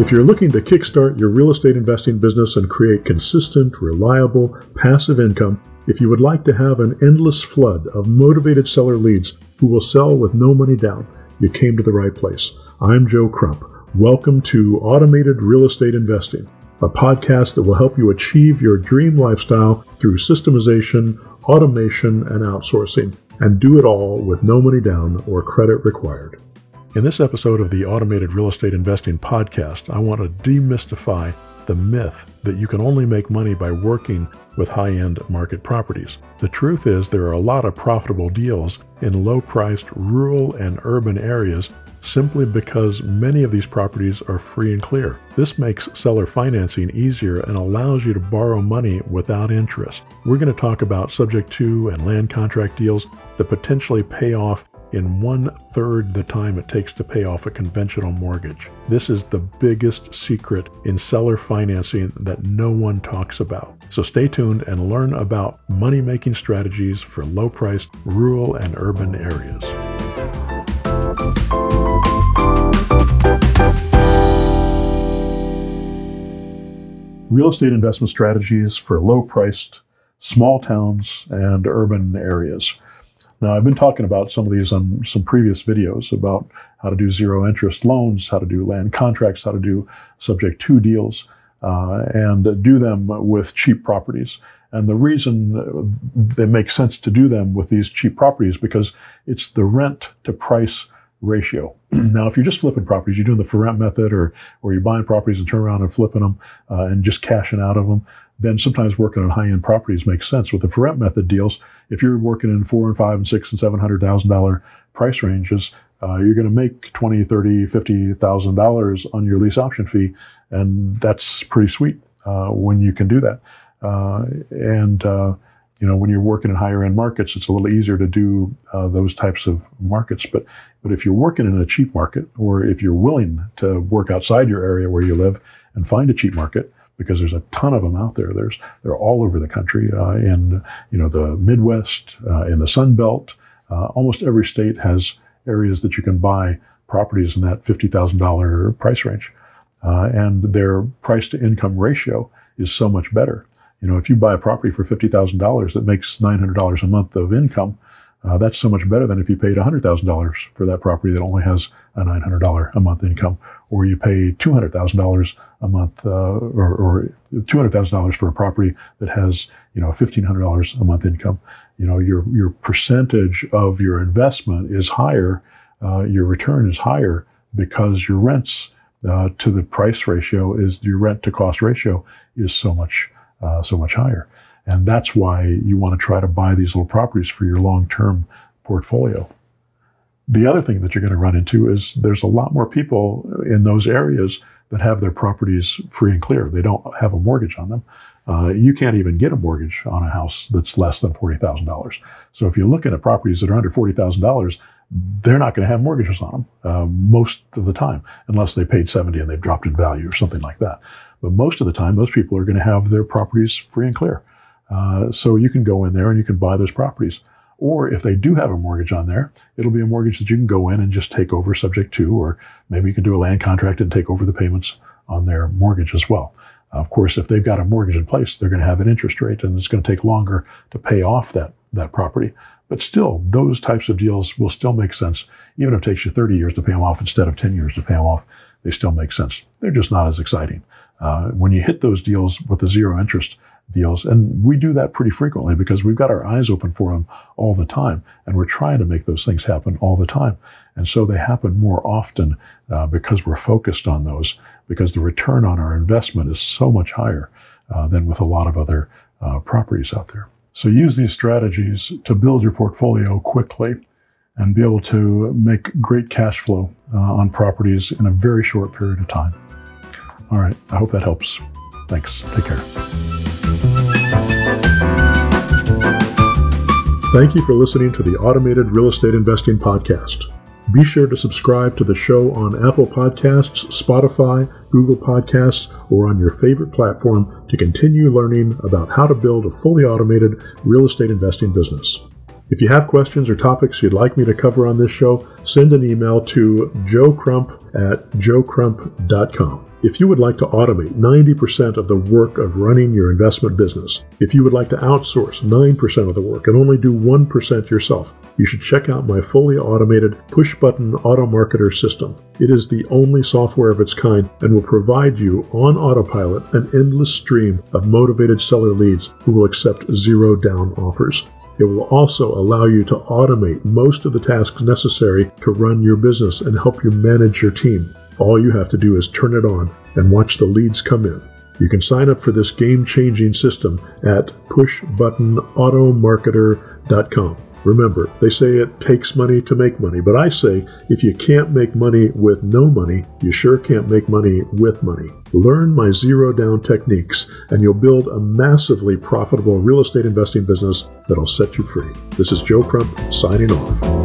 If you're looking to kickstart your real estate investing business and create consistent, reliable, passive income, if you would like to have an endless flood of motivated seller leads who will sell with no money down, you came to the right place. I'm Joe Crump. Welcome to Automated Real Estate Investing, a podcast that will help you achieve your dream lifestyle through systemization, automation, and outsourcing, and do it all with no money down or credit required. In this episode of the Automated Real Estate Investing Podcast, I want to demystify the myth that you can only make money by working with high end market properties. The truth is, there are a lot of profitable deals in low priced rural and urban areas simply because many of these properties are free and clear. This makes seller financing easier and allows you to borrow money without interest. We're going to talk about subject to and land contract deals that potentially pay off in one third the time it takes to pay off a conventional mortgage. This is the biggest secret in seller financing that no one talks about. So stay tuned and learn about money making strategies for low priced rural and urban areas. Real estate investment strategies for low priced small towns and urban areas. Now, I've been talking about some of these on some previous videos about how to do zero interest loans, how to do land contracts, how to do subject to deals, uh, and do them with cheap properties. And the reason they make sense to do them with these cheap properties because it's the rent to price ratio. now, if you're just flipping properties, you're doing the for rent method, or or you're buying properties and turn around and flipping them uh, and just cashing out of them then sometimes working on high end properties makes sense. With the for rent method deals, if you're working in four and five and six and seven hundred thousand dollar price ranges, uh, you're going to make twenty, thirty, fifty thousand dollars on your lease option fee, and that's pretty sweet uh, when you can do that. Uh, and uh, you know, when you're working in higher end markets, it's a little easier to do uh, those types of markets. But but if you're working in a cheap market, or if you're willing to work outside your area where you live and find a cheap market, because there's a ton of them out there. There's they're all over the country uh, in you know the Midwest, uh, in the Sun Belt. Uh, almost every state has areas that you can buy properties in that fifty thousand dollar price range, uh, and their price to income ratio is so much better. You know, if you buy a property for fifty thousand dollars that makes nine hundred dollars a month of income, uh, that's so much better than if you paid $100,000 for that property that only has a $900 a month income, or you pay $200,000 a month, uh, or, or $200,000 for a property that has, you know, $1,500 a month income. You know, your, your percentage of your investment is higher, uh, your return is higher because your rents uh, to the price ratio is, your rent to cost ratio is so much, uh, so much higher. And that's why you want to try to buy these little properties for your long term portfolio. The other thing that you're going to run into is there's a lot more people in those areas that have their properties free and clear. They don't have a mortgage on them. Uh, you can't even get a mortgage on a house that's less than $40,000. So if you're looking at properties that are under $40,000, they're not going to have mortgages on them uh, most of the time, unless they paid 70 and they've dropped in value or something like that. But most of the time, those people are going to have their properties free and clear. Uh, so you can go in there and you can buy those properties. Or if they do have a mortgage on there, it'll be a mortgage that you can go in and just take over subject to, or maybe you can do a land contract and take over the payments on their mortgage as well. Of course, if they've got a mortgage in place, they're going to have an interest rate and it's going to take longer to pay off that, that property. But still, those types of deals will still make sense. Even if it takes you 30 years to pay them off instead of 10 years to pay them off, they still make sense. They're just not as exciting. Uh, when you hit those deals with the zero interest, deals. And we do that pretty frequently because we've got our eyes open for them all the time. And we're trying to make those things happen all the time. And so they happen more often uh, because we're focused on those, because the return on our investment is so much higher uh, than with a lot of other uh, properties out there. So use these strategies to build your portfolio quickly and be able to make great cash flow uh, on properties in a very short period of time. All right, I hope that helps. Thanks. Take care. Thank you for listening to the Automated Real Estate Investing Podcast. Be sure to subscribe to the show on Apple Podcasts, Spotify, Google Podcasts, or on your favorite platform to continue learning about how to build a fully automated real estate investing business. If you have questions or topics you'd like me to cover on this show, send an email to joecrump at joecrump.com. If you would like to automate 90% of the work of running your investment business, if you would like to outsource 9% of the work and only do 1% yourself, you should check out my fully automated push button auto marketer system. It is the only software of its kind and will provide you on autopilot an endless stream of motivated seller leads who will accept zero down offers. It will also allow you to automate most of the tasks necessary to run your business and help you manage your team. All you have to do is turn it on and watch the leads come in. You can sign up for this game changing system at pushbuttonautomarketer.com. Remember, they say it takes money to make money, but I say if you can't make money with no money, you sure can't make money with money. Learn my zero down techniques, and you'll build a massively profitable real estate investing business that'll set you free. This is Joe Crump signing off.